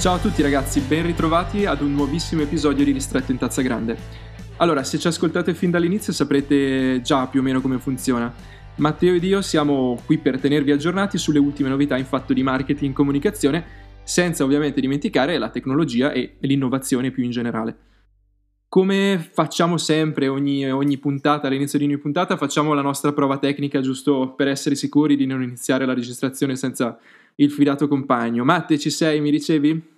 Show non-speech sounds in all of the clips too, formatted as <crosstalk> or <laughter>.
Ciao a tutti ragazzi, ben ritrovati ad un nuovissimo episodio di Ristretto in Tazza Grande. Allora, se ci ascoltate fin dall'inizio saprete già più o meno come funziona. Matteo ed io siamo qui per tenervi aggiornati sulle ultime novità in fatto di marketing e comunicazione, senza ovviamente dimenticare la tecnologia e l'innovazione più in generale. Come facciamo sempre ogni, ogni puntata, all'inizio di ogni puntata, facciamo la nostra prova tecnica giusto per essere sicuri di non iniziare la registrazione senza il fidato compagno. Matte, ci sei, mi ricevi?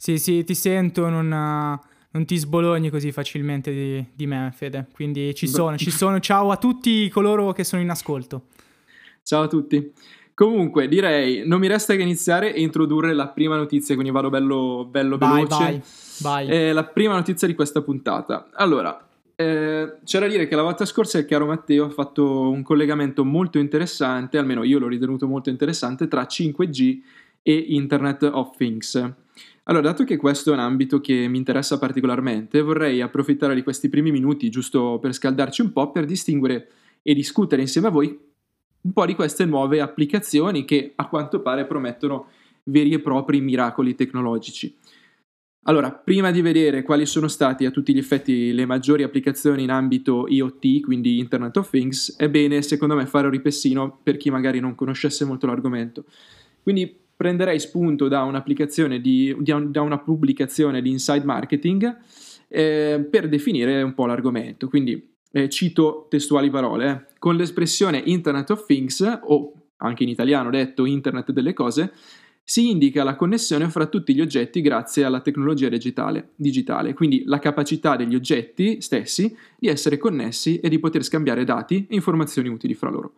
Sì, sì, ti sento, non, non ti sbologni così facilmente di, di, me, Fede. Quindi ci sono, ci sono. Ciao a tutti coloro che sono in ascolto. Ciao a tutti. Comunque, direi, non mi resta che iniziare e introdurre la prima notizia, quindi vado bello, bello vai, veloce. Vai, vai. Eh, la prima notizia di questa puntata. Allora, eh, c'è da dire che la volta scorsa il caro Matteo ha fatto un collegamento molto interessante, almeno io l'ho ritenuto molto interessante, tra 5G e Internet of Things. Allora, dato che questo è un ambito che mi interessa particolarmente, vorrei approfittare di questi primi minuti, giusto per scaldarci un po', per distinguere e discutere insieme a voi un po' di queste nuove applicazioni che a quanto pare promettono veri e propri miracoli tecnologici. Allora, prima di vedere quali sono stati a tutti gli effetti le maggiori applicazioni in ambito IoT, quindi Internet of Things, è bene secondo me fare un ripessino per chi magari non conoscesse molto l'argomento. Quindi prenderei spunto da un'applicazione di, da una pubblicazione di Inside Marketing eh, per definire un po' l'argomento. Quindi eh, cito testuali parole, eh. con l'espressione Internet of Things, o anche in italiano detto Internet delle cose, si indica la connessione fra tutti gli oggetti grazie alla tecnologia digitale, digitale, quindi la capacità degli oggetti stessi di essere connessi e di poter scambiare dati e informazioni utili fra loro.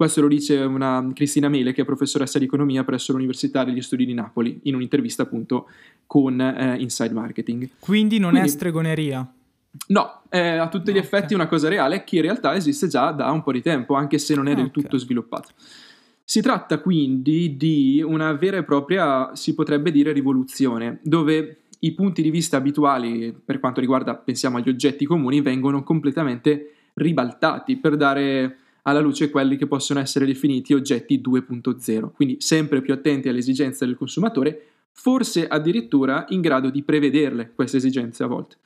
Questo lo dice una Cristina Mele, che è professoressa di economia presso l'Università degli Studi di Napoli, in un'intervista appunto con eh, Inside Marketing. Quindi non Quindi, è stregoneria. No, è a tutti gli okay. effetti una cosa reale che in realtà esiste già da un po' di tempo, anche se non è del okay. tutto sviluppato. Si tratta quindi di una vera e propria, si potrebbe dire, rivoluzione, dove i punti di vista abituali per quanto riguarda, pensiamo agli oggetti comuni, vengono completamente ribaltati per dare alla luce quelli che possono essere definiti oggetti 2.0, quindi sempre più attenti alle esigenze del consumatore, forse addirittura in grado di prevederle queste esigenze a volte.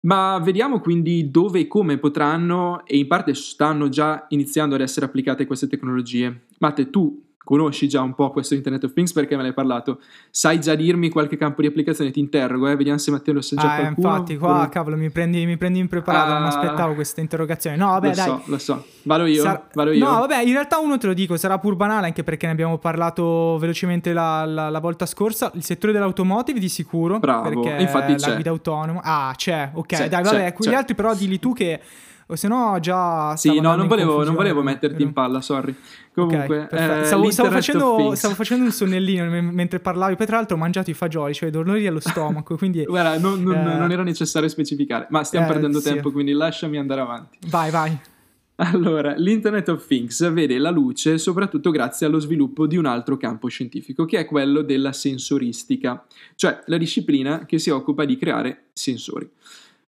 Ma vediamo quindi dove e come potranno, e in parte stanno già iniziando ad essere applicate queste tecnologie. Matte, tu conosci già un po' questo Internet of Things perché me l'hai parlato. Sai già dirmi qualche campo di applicazione? Ti interrogo, eh? vediamo se Matteo lo sa già ah, qualcuno. Infatti, qua, oppure... cavolo, mi prendi, mi prendi impreparato, ah, non aspettavo questa interrogazione. No, vabbè, lo dai. so, lo so. Vado io, Sar- vado io. No, vabbè, in realtà uno te lo dico, sarà pur banale anche perché ne abbiamo parlato velocemente la, la, la volta scorsa. Il settore dell'automotive di sicuro. Bravo, perché infatti la c'è. guida autonoma. Ah, c'è, ok, c'è, dai, vabbè, c'è, quegli c'è. altri però dilli tu che o se no già sì no non volevo, non volevo, metterti in palla sorry. Comunque okay, eh, stavo, stavo, facendo, stavo, facendo, un sonnellino mentre parlavi. Poi tra l'altro ho mangiato i fagioli cioè dolori allo stomaco <laughs> quindi guarda non, non, eh, non, era necessario specificare ma stiamo eh, perdendo sì. tempo quindi lasciami andare avanti. Vai vai. Allora, l'Internet of Things vede la luce soprattutto grazie allo sviluppo di un altro campo scientifico, che è quello della sensoristica, cioè la disciplina che si occupa di creare sensori.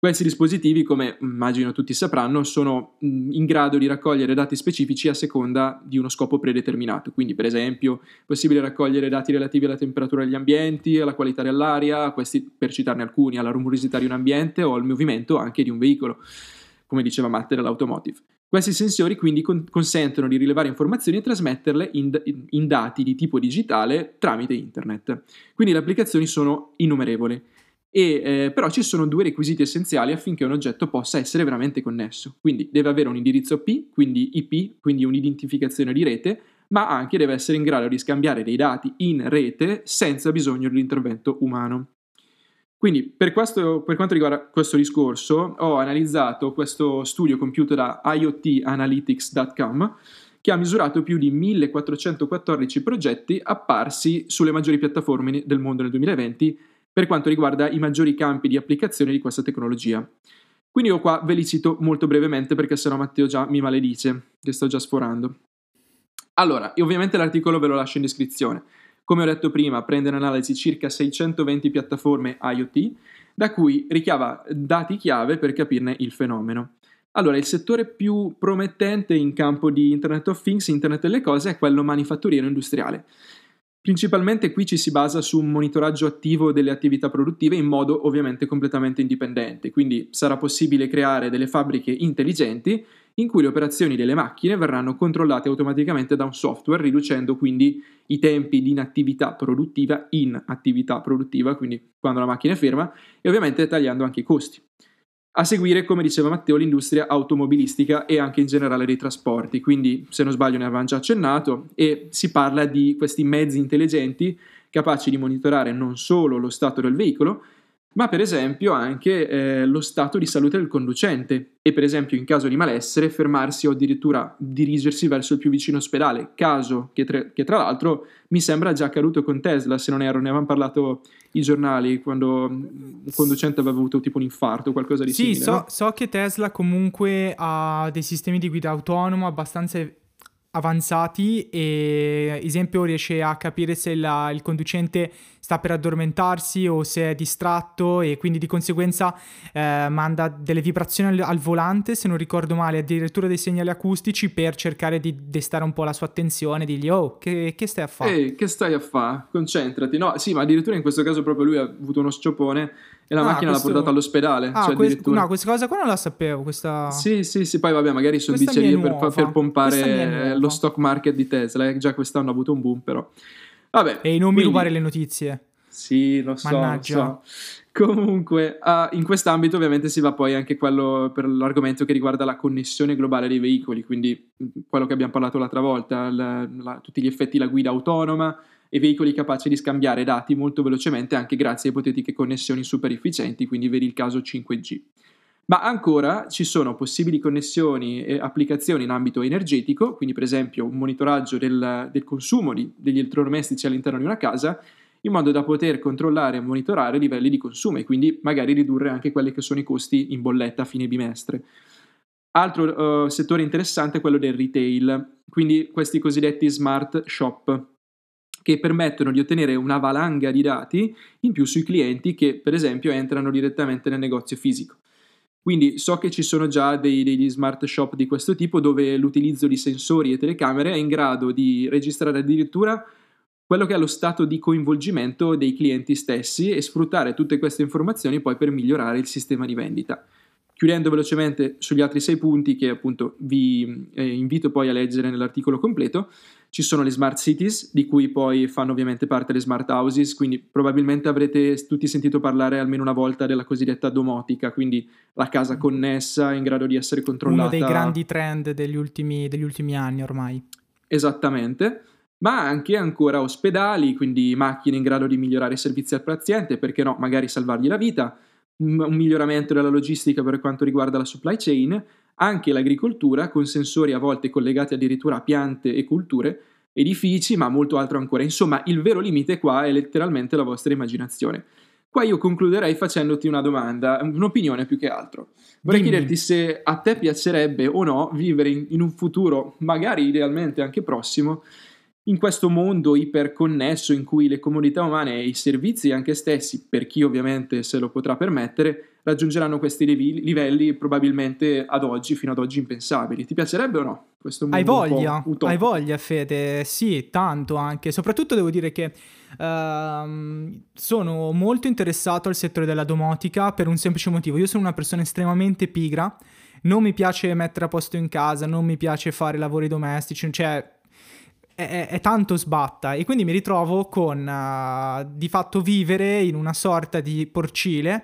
Questi dispositivi, come immagino tutti sapranno, sono in grado di raccogliere dati specifici a seconda di uno scopo predeterminato. Quindi, per esempio, è possibile raccogliere dati relativi alla temperatura degli ambienti, alla qualità dell'aria, questi per citarne alcuni, alla rumorosità di un ambiente o al movimento anche di un veicolo, come diceva Matte dell'automotive. Questi sensori quindi con- consentono di rilevare informazioni e trasmetterle in, d- in dati di tipo digitale tramite internet. Quindi le applicazioni sono innumerevoli e, eh, però ci sono due requisiti essenziali affinché un oggetto possa essere veramente connesso. Quindi deve avere un indirizzo IP, quindi IP, quindi un'identificazione di rete, ma anche deve essere in grado di scambiare dei dati in rete senza bisogno dell'intervento umano. Quindi per, questo, per, quanto riguarda questo discorso ho analizzato questo studio compiuto da IoTanalytics.com che ha misurato più di 1414 progetti apparsi sulle maggiori piattaforme del mondo nel 2020 per quanto riguarda i maggiori campi di applicazione di questa tecnologia. Quindi io qua ve li cito molto brevemente perché sennò Matteo già mi maledice, che sto già sforando. Allora, ovviamente l'articolo ve lo lascio in descrizione. Come ho detto prima, prende in analisi circa 620 piattaforme IoT, da cui richiava dati chiave per capirne il fenomeno. Allora, il settore più promettente in campo di Internet of Things, Internet delle cose, è quello manifatturiero industriale. Principalmente qui ci si basa su un monitoraggio attivo delle attività produttive in modo ovviamente completamente indipendente, quindi sarà possibile creare delle fabbriche intelligenti in cui le operazioni delle macchine verranno controllate automaticamente da un software, riducendo quindi i tempi di inattività produttiva in attività produttiva, quindi quando la macchina è ferma, e ovviamente tagliando anche i costi. A seguire, come diceva Matteo, l'industria automobilistica e anche in generale dei trasporti, quindi se non sbaglio ne avevamo già accennato, e si parla di questi mezzi intelligenti capaci di monitorare non solo lo stato del veicolo, ma per esempio anche eh, lo stato di salute del conducente e per esempio in caso di malessere fermarsi o addirittura dirigersi verso il più vicino ospedale, caso che, tre, che tra l'altro mi sembra già accaduto con Tesla, se non erro, ne avevano parlato i giornali quando un conducente aveva avuto tipo un infarto o qualcosa di sì, simile. Sì, so, no? so che Tesla comunque ha dei sistemi di guida autonoma abbastanza avanzati e esempio riesce a capire se la, il conducente sta per addormentarsi o se è distratto e quindi di conseguenza eh, manda delle vibrazioni al, al, volante se non ricordo male addirittura dei segnali acustici per cercare di destare un po' la sua attenzione digli oh che, che stai a fare ehi che stai a fare concentrati. No sì ma addirittura in questo caso proprio lui ha avuto uno sciopone e la ah, macchina questo... l'ha portata all'ospedale ah, cioè quest... no questa cosa qua non la sapevo questa... sì sì sì poi vabbè magari sono dicerie per, per pompare lo stock market di Tesla eh. già quest'anno ha avuto un boom però vabbè e non quindi... mi rubare le notizie sì, lo so, Mannaggia. lo so. Comunque, uh, in quest'ambito ovviamente si va poi anche quello per l'argomento che riguarda la connessione globale dei veicoli, quindi quello che abbiamo parlato l'altra volta, la, la, tutti gli effetti la guida autonoma e veicoli capaci di scambiare dati molto velocemente anche grazie a ipotetiche connessioni super efficienti, quindi vedi il caso 5G. Ma ancora ci sono possibili connessioni e applicazioni in ambito energetico, quindi per esempio un monitoraggio del, del consumo di, degli elettrodomestici all'interno di una casa, in modo da poter controllare e monitorare i livelli di consumo e quindi magari ridurre anche quelli che sono i costi in bolletta a fine bimestre. Altro uh, settore interessante è quello del retail, quindi questi cosiddetti smart shop che permettono di ottenere una valanga di dati in più sui clienti che per esempio entrano direttamente nel negozio fisico. Quindi so che ci sono già dei, degli smart shop di questo tipo dove l'utilizzo di sensori e telecamere è in grado di registrare addirittura quello che è lo stato di coinvolgimento dei clienti stessi e sfruttare tutte queste informazioni poi per migliorare il sistema di vendita. Chiudendo velocemente sugli altri sei punti che appunto vi eh, invito poi a leggere nell'articolo completo, ci sono le smart cities, di cui poi fanno ovviamente parte le smart houses, quindi probabilmente avrete tutti sentito parlare almeno una volta della cosiddetta domotica, quindi la casa connessa in grado di essere controllata. Uno dei grandi trend degli ultimi, degli ultimi anni ormai. Esattamente ma anche ancora ospedali, quindi macchine in grado di migliorare i servizi al paziente, perché no, magari salvargli la vita, un miglioramento della logistica per quanto riguarda la supply chain, anche l'agricoltura con sensori a volte collegati addirittura a piante e culture, edifici, ma molto altro ancora. Insomma, il vero limite qua è letteralmente la vostra immaginazione. Qua io concluderei facendoti una domanda, un'opinione più che altro. Vorrei Dimmi. chiederti se a te piacerebbe o no vivere in, in un futuro, magari idealmente anche prossimo, in questo mondo iperconnesso in cui le comunità umane e i servizi anche stessi, per chi ovviamente se lo potrà permettere, raggiungeranno questi livelli probabilmente ad oggi, fino ad oggi impensabili. Ti piacerebbe o no? Questo mondo hai voglia, hai voglia Fede, sì, tanto anche. Soprattutto devo dire che uh, sono molto interessato al settore della domotica per un semplice motivo. Io sono una persona estremamente pigra, non mi piace mettere a posto in casa, non mi piace fare lavori domestici, cioè è, è, tanto sbatta. E quindi mi ritrovo con uh, di fatto vivere in una sorta di porcile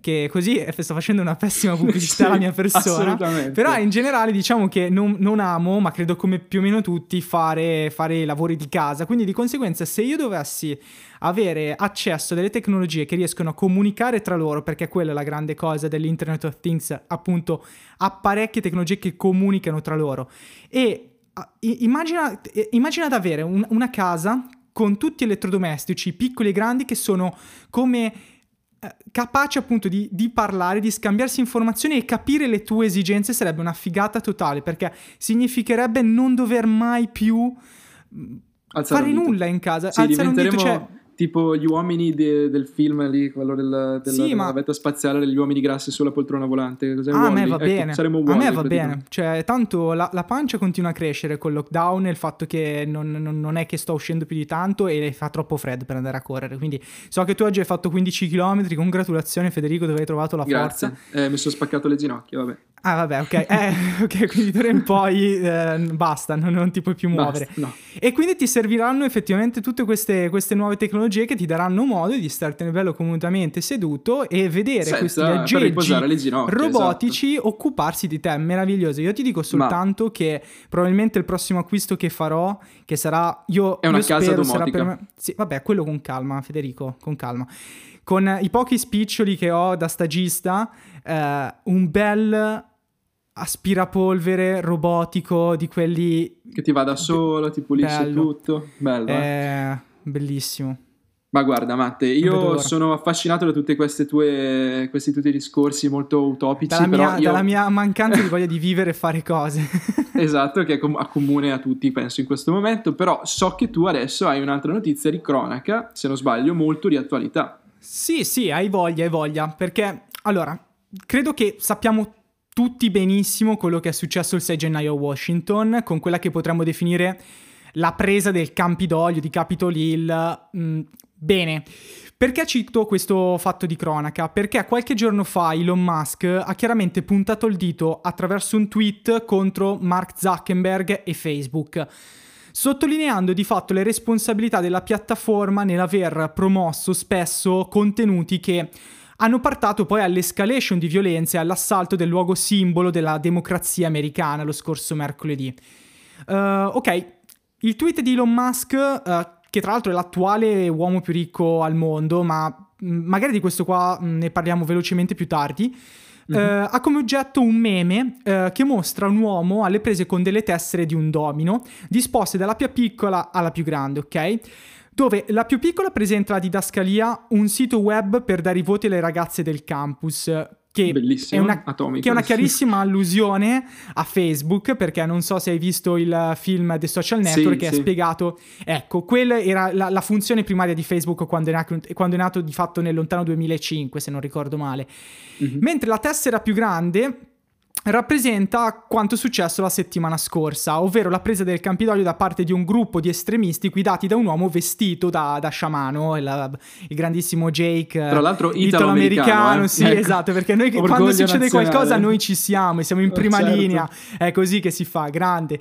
che così sto facendo una pessima <laughs> pubblicità alla mia persona. però in generale diciamo che non, non, amo ma credo come più o meno tutti fare, fare i lavori di casa. Quindi di conseguenza se io dovessi avere accesso a delle tecnologie che riescono a comunicare tra loro perché quella è la grande cosa dell'Internet of Things appunto apparecchi e tecnologie che comunicano tra loro e immagina, immagina di avere un, una casa con tutti elettrodomestici, piccoli e grandi, che sono come eh, capaci appunto di, di, parlare, di scambiarsi informazioni e capire le tue esigenze sarebbe una figata totale perché significherebbe non dover mai più Alzare fare nulla in casa. Sì, Alzare un dito, cioè tipo gli uomini de, del film lì, quello del, del, Sì, della ma- navetta spaziale, degli uomini grassi sulla poltrona volante. Cos'è Ah, a me va Ecco, bene. saremo a me va bene. Cioè, tanto la, la pancia continua a crescere col lockdown e il fatto che non, non- non è che sto uscendo più di tanto e fa troppo freddo per andare a correre. Quindi so che tu oggi hai fatto 15 km. Congratulazioni, Federico, dove hai trovato la Grazie. forza. Eh, mi sono spaccato le ginocchia, vabbè. Ah, vabbè, ok. Eh, <laughs> ok, quindi d'ora in <laughs> poi eh, basta, non, non ti puoi più muovere. Basta, no. E quindi ti serviranno effettivamente tutte queste, queste nuove tecnologie che ti daranno modo di startene bello comodamente seduto e vedere Senza- questi aggeggi esatto. robotici occuparsi di te. Meraviglioso. Io ti dico soltanto che probabilmente il prossimo acquisto che farò, che sarà io È una io casa domotica. per me. Sì, vabbè, quello con calma, Federico, con calma. Con i pochi spiccioli che ho da stagista, eh, un bel aspirapolvere robotico di quelli Che ti va da solo, ti pulisce Bello. tutto. Bello. eh. eh, bellissimo. Ma guarda, Matte, io sono affascinato da tutti questi tuoi discorsi molto utopici, Dalla però mia, io... dalla mia mancanza di voglia di vivere e fare cose. <laughs> Esatto, che è com- accomune a tutti, penso, in questo momento, però so che tu adesso hai un'altra notizia di cronaca, se non sbaglio, molto di attualità. Sì, sì, hai voglia, hai voglia, perché allora, credo che sappiamo tutti benissimo quello che è successo il 6 gennaio a Washington, con quella che potremmo definire la presa del Campidoglio di Capitol Hill. Mm, bene, perché cito questo fatto di cronaca? Perché qualche giorno fa Elon Musk ha chiaramente puntato il dito attraverso un tweet contro Mark Zuckerberg e Facebook sottolineando di fatto le responsabilità della piattaforma nell'aver promosso spesso contenuti che hanno portato poi all'escalation di violenze e all'assalto del luogo simbolo della democrazia americana lo scorso mercoledì. Eh, ok, il tweet di Elon Musk, eh, che tra l'altro è l'attuale uomo più ricco al mondo, ma mh, magari di questo qua mh, ne parliamo velocemente più tardi, eh, ha come oggetto un meme eh, che mostra un uomo alle prese con delle tessere di un domino, disposte dalla più piccola alla più grande, ok? Dove la più piccola presenta la didascalia un sito web per dare i voti alle ragazze del campus. Che è una, che è una chiarissima allusione a Facebook, perché non so se hai visto il film The Social Sì, Network che ha sì. spiegato. Ecco, quella era la, la funzione primaria di Facebook quando è, nato, quando è nato di fatto nel lontano 2005, se non ricordo male. Mhm. Mentre la tessera più grande rappresenta quanto successo la settimana scorsa, ovvero la presa del Campidoglio da parte di un gruppo di estremisti guidati da un uomo vestito da, da sciamano, il, il grandissimo Jake, eh, Tra l'altro italo-americano, italo-americano, eh. sì, Ecco. esatto, perché noi che- quando Orgoglio succede nazionale. qualcosa noi ci siamo e siamo in Eh, prima certo. linea, è così che si fa, grande.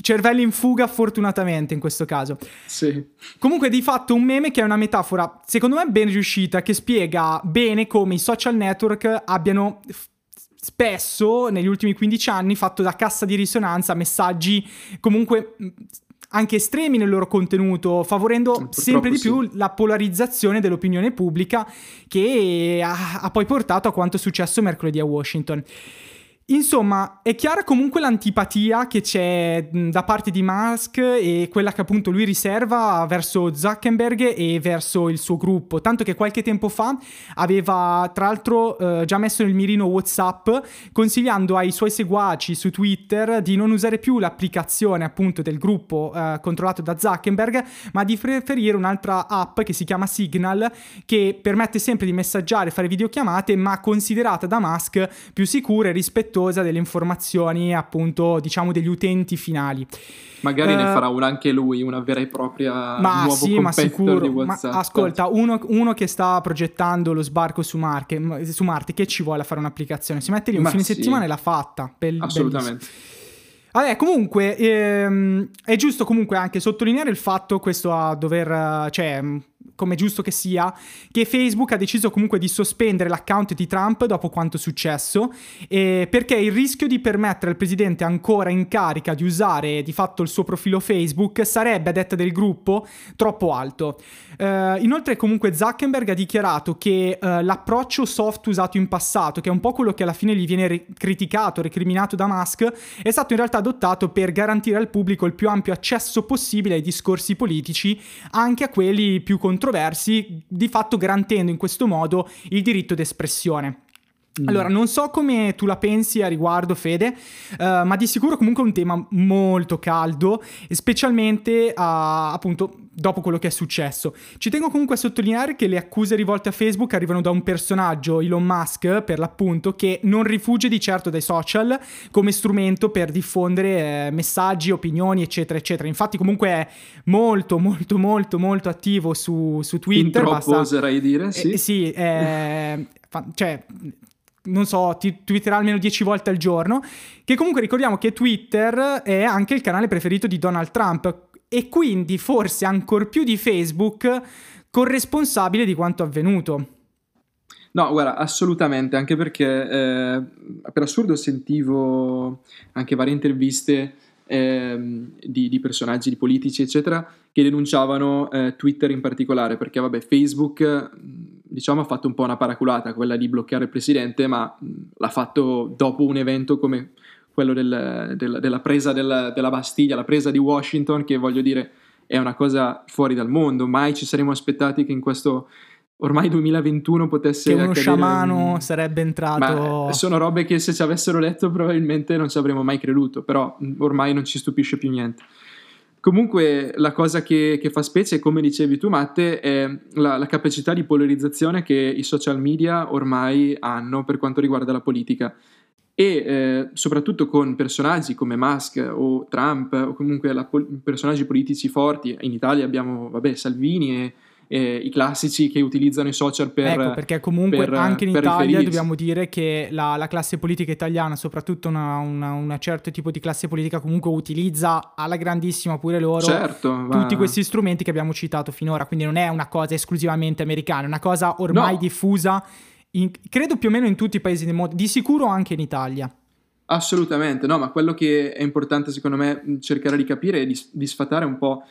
Cervelli in fuga fortunatamente in questo caso. Sì. Comunque, di fatto, un meme che è una metafora, secondo me, ben riuscita, che spiega bene come i social network abbiano f- spesso, negli ultimi 15 anni, fatto da cassa di risonanza messaggi comunque anche estremi nel loro contenuto, favorendo Purtroppo sempre di sì. più la polarizzazione dell'opinione pubblica che ha, ha poi portato a quanto è successo mercoledì a Washington. Insomma, è chiara comunque l'antipatia che c'è da parte di Musk e quella che appunto lui riserva verso Zuckerberg e verso il suo gruppo. Tanto che qualche tempo fa aveva tra l'altro eh, già messo nel mirino WhatsApp consigliando ai suoi seguaci su Twitter di non usare più l'applicazione appunto del gruppo eh, controllato da Zuckerberg, ma di preferire un'altra app che si chiama Signal che permette sempre di messaggiare e fare videochiamate, ma considerata da Musk più sicura e rispettosa delle informazioni appunto diciamo degli utenti finali. Magari ne Eh, farà una anche lui, una vera e propria Ma nuovo sì, ma sicuro. di Ma ascolta, uno, uno che sta progettando lo sbarco su Marte, su Marte, che ci vuole a fare un'applicazione? Si mette lì un Ma fine sì. settimana e l'ha fatta. Bell- Assolutamente. bellissimo. Vabbè, comunque, ehm, è giusto comunque anche sottolineare il fatto, questo a dover, cioè, mh, come giusto che sia, che Facebook ha deciso comunque di sospendere l'account di Trump dopo quanto successo, eh, perché il rischio di permettere al presidente ancora in carica di usare di fatto il suo profilo Facebook sarebbe, a detta del gruppo, troppo alto. Eh, inoltre comunque Zuckerberg ha dichiarato che eh, l'approccio soft usato in passato, che è un po' quello che alla fine gli viene ri- criticato, recriminato da Musk, è stato in realtà adottato per garantire al pubblico il più ampio accesso possibile ai discorsi politici, anche a quelli più controversi, di fatto garantendo in questo modo il diritto d'espressione. Mm. Allora, non so come tu la pensi a riguardo, Fede, eh, ma di sicuro comunque è un tema molto caldo, specialmente a, appunto dopo quello che è successo. Ci tengo comunque a sottolineare che le accuse rivolte a Facebook arrivano da un personaggio, Elon Musk, per l'appunto, che non rifugge di certo dai social come strumento per diffondere eh, messaggi, opinioni, eccetera, eccetera. Infatti comunque è molto, molto, molto, molto attivo su, su Twitter. In troppo, basta... oserei dire, sì. Eh, <laughs> sì, eh, cioè non so, ti twitterà almeno 10 volte al giorno, che comunque ricordiamo che Twitter è anche il canale preferito di Donald Trump e quindi forse ancor più di Facebook corresponsabile di quanto avvenuto. No, guarda, assolutamente, anche perché eh, per assurdo sentivo anche varie interviste eh, di, di, personaggi, di politici, eccetera, che denunciavano eh, Twitter in particolare, perché vabbè, Facebook diciamo ha fatto un po' una paraculata, quella di bloccare il presidente, ma l'ha fatto dopo un evento come quello del, del, della presa del, della Bastiglia, la presa di Washington, che voglio dire è una cosa fuori dal mondo, mai ci saremmo aspettati che in questo ormai 2021 potesse che uno accadere... sciamano sarebbe entrato Ma sono robe che se ci avessero letto probabilmente non ci avremmo mai creduto però ormai non ci stupisce più niente Comunque la cosa che, che, fa specie, come dicevi tu Matte, è la, la, capacità di polarizzazione che i social media ormai hanno per quanto riguarda la politica e eh, soprattutto con personaggi come Musk o Trump o comunque la, personaggi politici forti. In Italia abbiamo vabbè, Salvini e eh, i classici che utilizzano i social per... Ecco, perché comunque per, anche in Italia dobbiamo dire che la, la, classe politica italiana, soprattutto un certo tipo di classe politica, comunque utilizza alla grandissima pure loro certo, tutti ma... questi strumenti che abbiamo citato finora, quindi non è una cosa esclusivamente americana, è una cosa ormai no. diffusa, in, credo più o meno in tutti i paesi del mondo, di sicuro anche in Italia. Assolutamente, no, ma quello che è importante secondo me cercare di capire è di, di sfatare un po'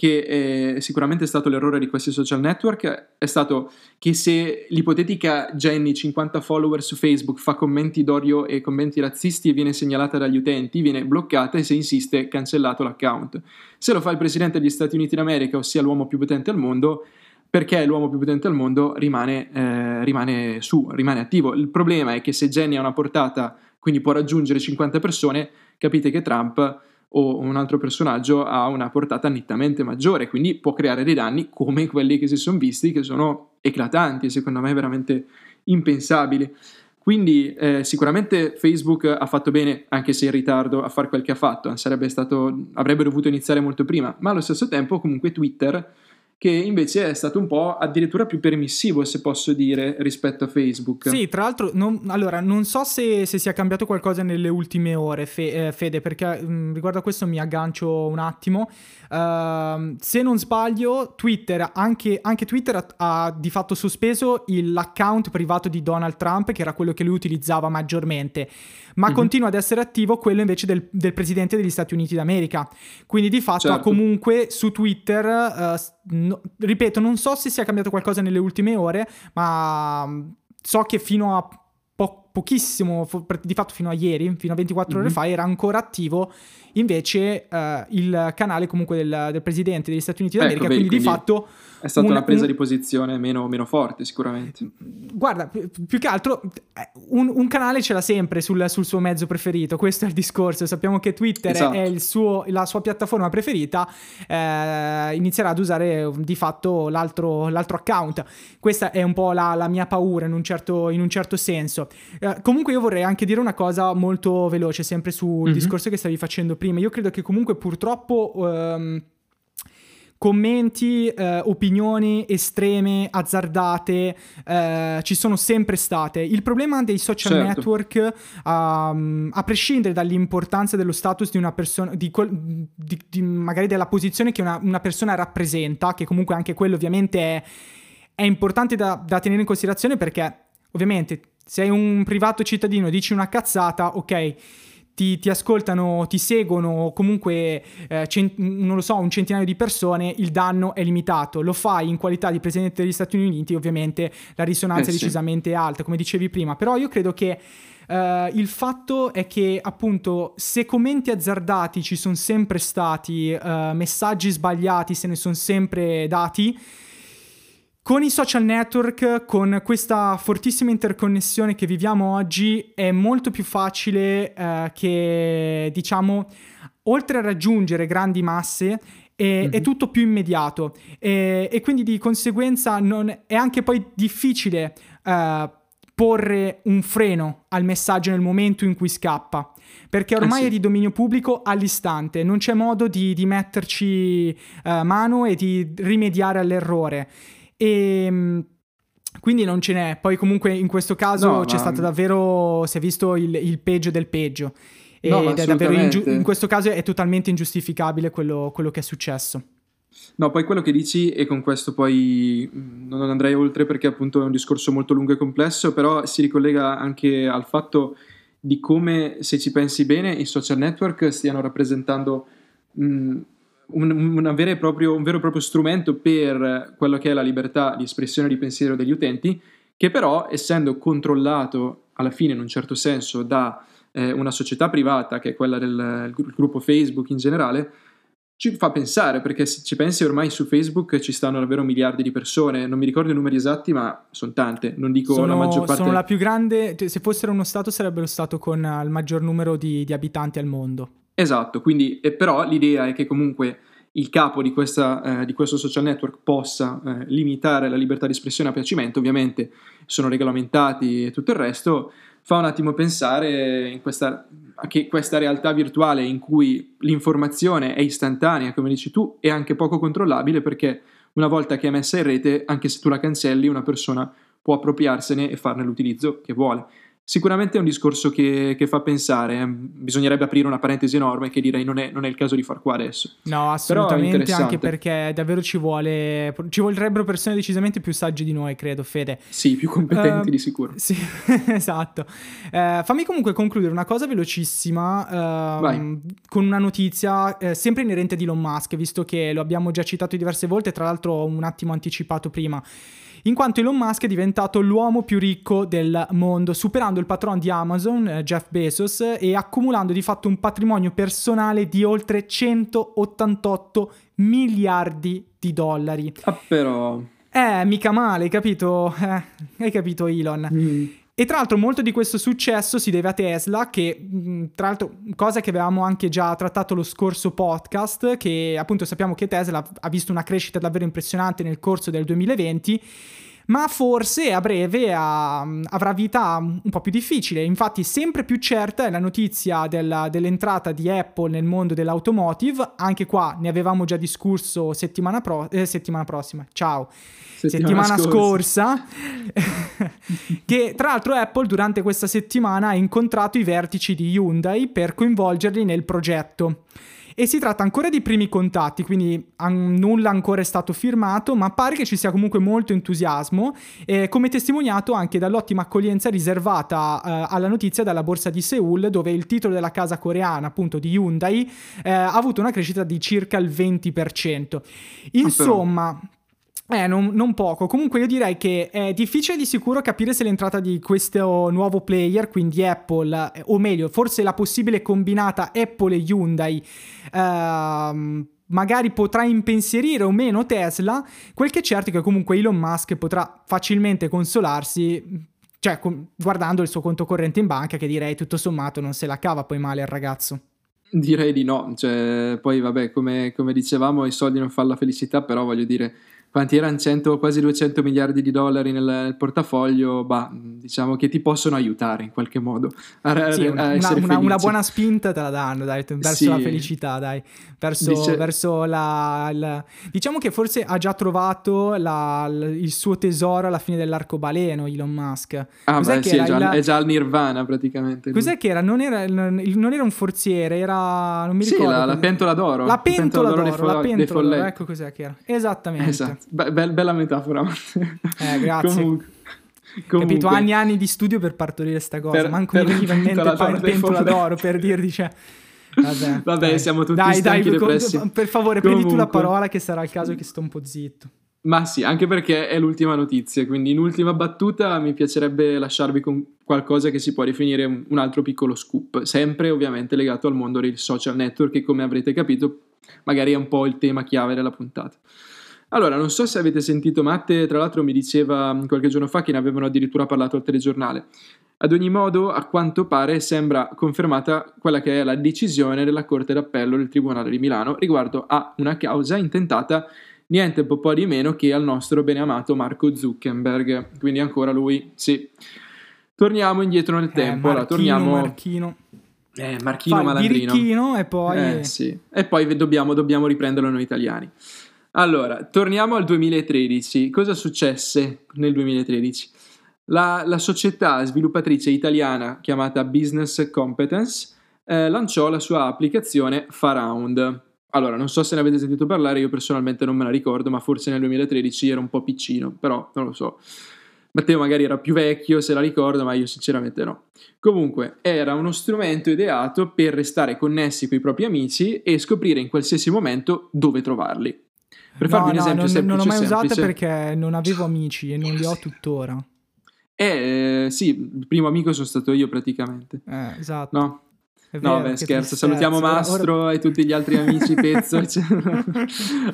che eh, sicuramente è stato l'errore di questi social network, è stato che se l'ipotetica Jenny, 50 follower su Facebook, fa commenti d'odio e commenti razzisti e viene segnalata dagli utenti, viene bloccata e se insiste cancellato l'account. Se lo fa il presidente degli Stati Uniti d'America, ossia l'uomo più potente al mondo, perché l'uomo più potente al mondo rimane, eh, rimane su, rimane attivo. Il problema è che se Jenny ha una portata, quindi può raggiungere 50 persone, capite che Trump o un altro personaggio ha una portata nettamente maggiore, quindi può creare dei danni come quelli che si sono visti, che sono eclatanti secondo me veramente impensabili. Quindi eh, sicuramente Facebook ha fatto bene, anche se in ritardo, a fare quel che ha fatto, stato, avrebbe dovuto iniziare molto prima, ma allo stesso tempo comunque Twitter che invece è stato un po' addirittura più permissivo, se posso dire, rispetto a Facebook. Sì, tra l'altro, non, allora, non so se, se, sia cambiato qualcosa nelle ultime ore, Fe, eh, Fede, perché mh, mm, riguardo a questo mi aggancio un attimo. Uh, se non sbaglio, Twitter, anche, anche Twitter ha, ha, di fatto sospeso il, l'account privato di Donald Trump, che era quello che lui utilizzava maggiormente ma mm-hmm. continua ad essere attivo quello invece del, del, presidente degli Stati Uniti d'America. Quindi di fatto certo. ha comunque su Twitter, uh, no, ripeto, non so se sia cambiato qualcosa nelle ultime ore, ma mm, so che fino a po- pochissimo, di fatto fino a ieri, fino a 24 mm-hmm. ore fa, era ancora attivo invece uh, il canale comunque del, del, presidente degli Stati Uniti d'America, ecco, quindi, quindi, di fatto... È stata un, una presa un... di posizione meno, meno, forte sicuramente. Guarda, più che altro eh, un, un canale ce l'ha sempre sul, sul, suo mezzo preferito, questo è il discorso, sappiamo che Twitter esatto. è suo, la sua piattaforma preferita, eh, inizierà ad usare di fatto l'altro, l'altro account. Questa è un po' la, la mia paura in un certo, in un certo senso. Eh, comunque io vorrei anche dire una cosa molto veloce, sempre sul mm-hmm. discorso che stavi facendo prima. Io credo che comunque purtroppo... Um, commenti, eh, opinioni estreme, azzardate, eh, ci sono sempre state. Il problema dei social certo. network, um, a prescindere dall'importanza dello status di una persona, di, di, di, magari della posizione che una, una, persona rappresenta, che comunque anche quello ovviamente è, è importante da, da tenere in considerazione perché ovviamente sei un privato cittadino, dici una cazzata, ok ti, ti, ascoltano, ti seguono comunque, eh, cent- non lo so, un centinaio di persone, il danno è limitato. Lo fai in qualità di presidente degli Stati Uniti, ovviamente la risonanza eh, è decisamente alta, come dicevi prima. Però io credo che Uh, il fatto è che appunto se commenti azzardati ci sono sempre stati, uh, messaggi sbagliati se ne sono sempre dati, con i social network, con questa fortissima interconnessione che viviamo oggi, è molto più facile eh, che, diciamo, oltre a raggiungere grandi masse, e, mm-hmm. è tutto più immediato e, e, quindi di conseguenza non, è anche poi difficile uh, porre un freno al messaggio nel momento in cui scappa perché ormai eh sì. è di dominio pubblico all'istante, non c'è modo di, di metterci uh, mano e di rimediare all'errore. E ehm, quindi non ce n'è. Poi comunque in questo caso no, c'è ma... stato davvero, si è visto il, il peggio del peggio. No, ed è davvero ingiu- in questo caso è totalmente ingiustificabile quello, quello, che è successo. No, poi quello che dici, e con questo poi mm, non andrei oltre perché appunto è un discorso molto lungo e complesso, però si ricollega anche al fatto di come, se ci pensi bene, i social network stiano rappresentando mh, mm, un, proprio, un vero e proprio strumento per quello che è la libertà di espressione di pensiero degli utenti, che però, essendo controllato alla fine in un certo senso da eh, una società privata, che è quella del gruppo Facebook in generale, ci fa pensare, perché se ci pensi ormai su Facebook ci stanno davvero miliardi di persone, non mi ricordo i numeri esatti, ma sono tante, non dico sono, la maggior parte. Sono la più grande, cioè, se fossero uno Stato sarebbe lo Stato con il maggior numero di, di abitanti al mondo. Esatto, quindi, però l'idea è che comunque il capo di, questa, eh, di questo social network possa eh, limitare la libertà di espressione a piacimento, ovviamente sono regolamentati e tutto il resto, fa un attimo pensare questa, che questa realtà virtuale in cui l'informazione è istantanea, come dici tu, è anche poco controllabile perché una volta che è messa in rete, anche se tu la cancelli, una persona può appropriarsene e farne l'utilizzo che vuole. Sicuramente è un discorso che, che, fa pensare, bisognerebbe aprire una parentesi enorme che direi non è, non è il caso di far qua adesso. No, assolutamente, anche perché davvero ci vuole, ci vorrebbero persone decisamente più sagge di noi, credo, Fede. Sì, più competenti uh, di sicuro. Sì, <laughs> esatto. Uh, fammi comunque concludere una cosa velocissima uh, con una notizia eh, sempre inerente ad Elon Musk, visto che lo abbiamo già citato diverse volte, tra l'altro un attimo anticipato prima in quanto Elon Musk è diventato l'uomo più ricco del mondo, superando il patron di Amazon, eh, Jeff Bezos, e accumulando di fatto un patrimonio personale di oltre 188 miliardi di dollari. Ah, però... Eh, mica male, hai capito? Eh, hai capito Elon? Mm. E tra l'altro molto di questo successo si deve a Tesla, che mm, tra l'altro cosa che avevamo anche già trattato lo scorso podcast, che appunto sappiamo che Tesla ha visto una crescita davvero impressionante nel corso del 2020 ma forse a breve ha, avrà vita un po' più difficile. Infatti, sempre più certa è la notizia della, dell'entrata di Apple nel mondo dell'automotive. Anche qua ne avevamo già discusso settimana, pro- eh, settimana prossima. Ciao <laughs> settimana, settimana scorsa, <laughs> che tra l'altro Apple durante questa settimana ha incontrato i vertici di Hyundai per coinvolgerli nel progetto. E si tratta ancora di primi contatti, quindi an- nulla ancora è stato firmato, ma pare che ci sia comunque molto entusiasmo, eh, come testimoniato anche dall'ottima accoglienza riservata eh, alla notizia dalla borsa di Seoul, dove il titolo della casa coreana, appunto di Hyundai, eh, ha avuto una crescita di circa il 20%. Insomma... Eh, non, non, poco. Comunque io direi che è difficile di sicuro capire se l'entrata di questo nuovo player, quindi Apple, o meglio, forse la possibile combinata Apple e Hyundai, ehm, magari potrà impensierire o meno Tesla. Quel che è certo è che comunque Elon Musk potrà facilmente consolarsi, cioè guardando il suo conto corrente in banca, che direi tutto sommato non se la cava poi male il ragazzo. Direi di no, cioè, poi vabbè, come, come dicevamo, i soldi non fanno la felicità, però voglio dire quanti erano 100, quasi 200 miliardi di dollari nel, nel, portafoglio, bah, diciamo che ti possono aiutare in qualche modo a, sì, una, una, una, buona spinta te la danno, dai, verso sì. la felicità, dai, verso, Dice... verso la, la, Diciamo che forse ha già trovato la, il suo tesoro alla fine dell'arcobaleno Elon Musk. Ah, Cos'è beh, sì, è già, il... è già, al nirvana praticamente. Cos'è che era? Non era, non era un forziere, era... non mi ricordo. Sì, la, la pentola d'oro. La pentola, d'oro, d'oro la pentola d'oro, ecco cos'è che era. Esattamente. Esatto. Be- be- bella metafora. Eh, grazie. Comunque. Comunque. Capito? Anni e anni di studio per partorire sta cosa. Per, Manco per mi veniva in mente il pentola d'oro per dirti, cioè... Vabbè, <laughs> Vabbè siamo tutti dai, dai, depressi. Per favore, Comunque. prendi tu la parola che sarà il caso che sto un po' zitto. Ma sì, anche perché è l'ultima notizia, quindi in ultima battuta mi piacerebbe lasciarvi con qualcosa che si può definire un altro piccolo scoop, sempre ovviamente legato al mondo dei social network che come avrete capito magari è un po' il tema chiave della puntata. Allora, non so se avete sentito Matte, tra l'altro mi diceva qualche giorno fa che ne avevano addirittura parlato al telegiornale. Ad ogni modo, a quanto pare, sembra confermata quella che è la decisione della Corte d'Appello del Tribunale di Milano riguardo a una causa intentata niente po' di meno che al nostro beneamato Marco Zuckerberg. Quindi ancora lui, sì. Torniamo indietro nel eh, tempo. Marchino, allora, torniamo... Marchino. Eh, Marchino Fai Malandrino. e poi... Eh, sì. E poi dobbiamo, dobbiamo riprenderlo noi italiani. Allora, torniamo al 2013. Cosa successe nel 2013? La, la società sviluppatrice italiana chiamata Business Competence eh, lanciò la sua applicazione Faround. Allora, non so se ne avete sentito parlare, io personalmente non me la ricordo, ma forse nel 2013 era un po' piccino, però non lo so. Matteo magari era più vecchio, se la ricordo, ma io sinceramente no. Comunque, era uno strumento ideato per restare connessi con i propri amici e scoprire in qualsiasi momento dove trovarli. Per no, farvi un no, esempio non, semplice, non l'ho mai semplice, usata perché non avevo amici e non li ho tuttora. Eh, sì, il primo amico sono stato io praticamente. Eh, esatto. No? no, beh, scherzo. Salutiamo Mastro ora... e tutti gli altri amici <laughs> pezzo. <laughs>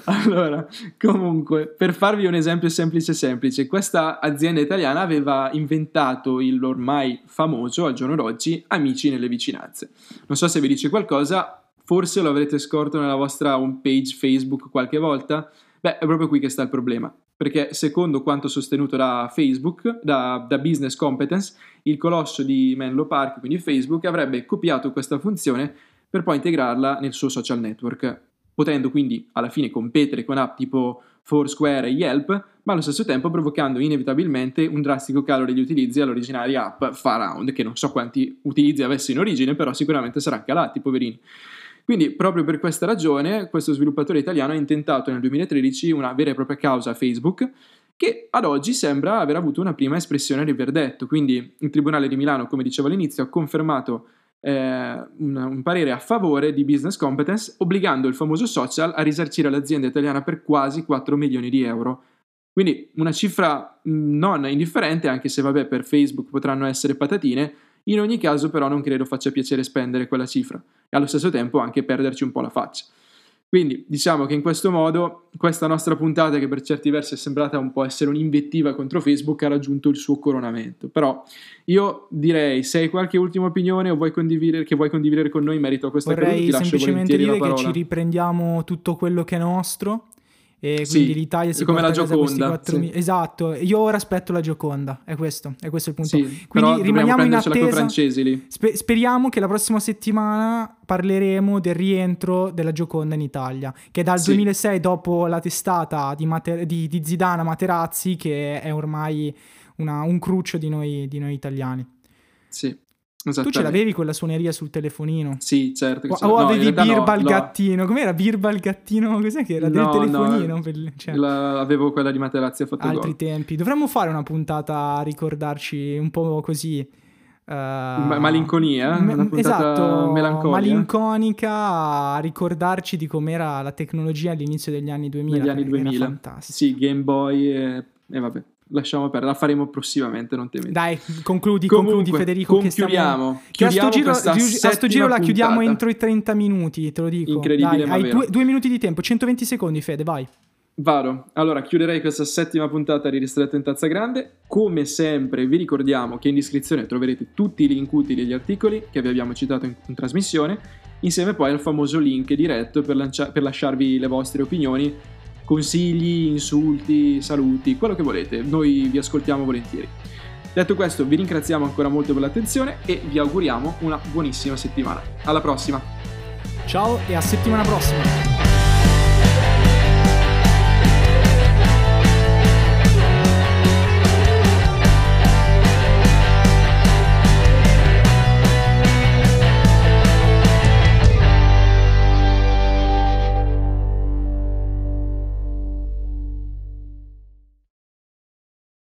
Allora, comunque, per farvi un esempio semplice semplice, questa azienda italiana aveva inventato il ormai famoso, al giorno d'oggi, Amici nelle vicinanze. Non so se vi dice qualcosa, forse lo avrete scorto nella vostra homepage Facebook qualche volta. Beh, è proprio qui che sta il problema perché secondo quanto sostenuto da Facebook, da, da, Business Competence, il colosso di Menlo Park, quindi Facebook, avrebbe copiato questa funzione per poi integrarla nel suo social network, potendo quindi alla fine competere con app tipo Foursquare e Yelp, ma allo stesso tempo provocando inevitabilmente un drastico calo degli utilizzi all'originaria app Faround, che non so quanti utilizzi avesse in origine, però sicuramente saranno calati, poverini. Quindi, proprio per questa ragione, questo sviluppatore italiano ha intentato nel 2013 una vera e propria causa a Facebook che ad oggi sembra aver avuto una prima espressione del verdetto. Quindi il Tribunale di Milano, come dicevo all'inizio, ha confermato eh, un, un, parere a favore di Business Competence, obbligando il famoso social a risarcire l'azienda italiana per quasi 4 milioni di euro. Quindi una cifra non indifferente, anche se vabbè per Facebook potranno essere patatine, in ogni caso però non credo faccia piacere spendere quella cifra e allo stesso tempo anche perderci un po' la faccia. Quindi diciamo che in questo modo questa nostra puntata, che per certi versi è sembrata un po' essere un'invettiva contro Facebook, ha raggiunto il suo coronamento. Però io direi, se hai qualche ultima opinione o vuoi condividere, che vuoi condividere con noi in merito a questa Vorrei cosa, ti lascio semplicemente dire che ci riprendiamo tutto quello che è nostro e quindi sì, l'Italia si come la Gioconda. Sì. Mi- esatto, io ora aspetto la Gioconda, è questo, è questo il punto. Sì, quindi rimaniamo in attesa. francesi lì. Spe- speriamo che la prossima settimana parleremo del rientro della Gioconda in Italia, che dal sì. 2006 dopo la testata di, Mater- di, di Zidane a Materazzi, che è ormai una, un cruccio di noi, di noi italiani. Sì. Tu ce l'avevi quella suoneria sul telefonino? Sì, certo. o, o avevi Birba no, il gattino? Com'era Birba il gattino? Cos'è che era? No, Del telefonino? No, per, cioè. la, avevo quella di Materazzi a Altri gol. tempi. Dovremmo fare una puntata a ricordarci un po' così. Uh, malinconia? Una esatto, malinconica a ricordarci di com'era la tecnologia all'inizio degli anni 2000. Negli anni 2000. Sì, Game Boy e, e vabbè lasciamo perdere, la faremo prossimamente, non temete. Dai, concludi, Comunque, concludi Federico. Che, stiamo... che a sto giro, a sto giro la chiudiamo entro i 30 minuti, te lo dico. Incredibile, Dai, hai due, due, minuti di tempo, 120 secondi Fede, vai. Vado. Allora, chiuderei questa settima puntata di Ristretto in Tazza Grande. Come sempre vi ricordiamo che in descrizione troverete tutti i link utili agli articoli che vi abbiamo citato in, in trasmissione, insieme poi al famoso link diretto per, lancia- per lasciarvi le vostre opinioni consigli, insulti, saluti, quello che volete, noi vi ascoltiamo volentieri. Detto questo, vi ringraziamo ancora molto per l'attenzione e vi auguriamo una buonissima settimana. Alla prossima! Ciao e a settimana prossima!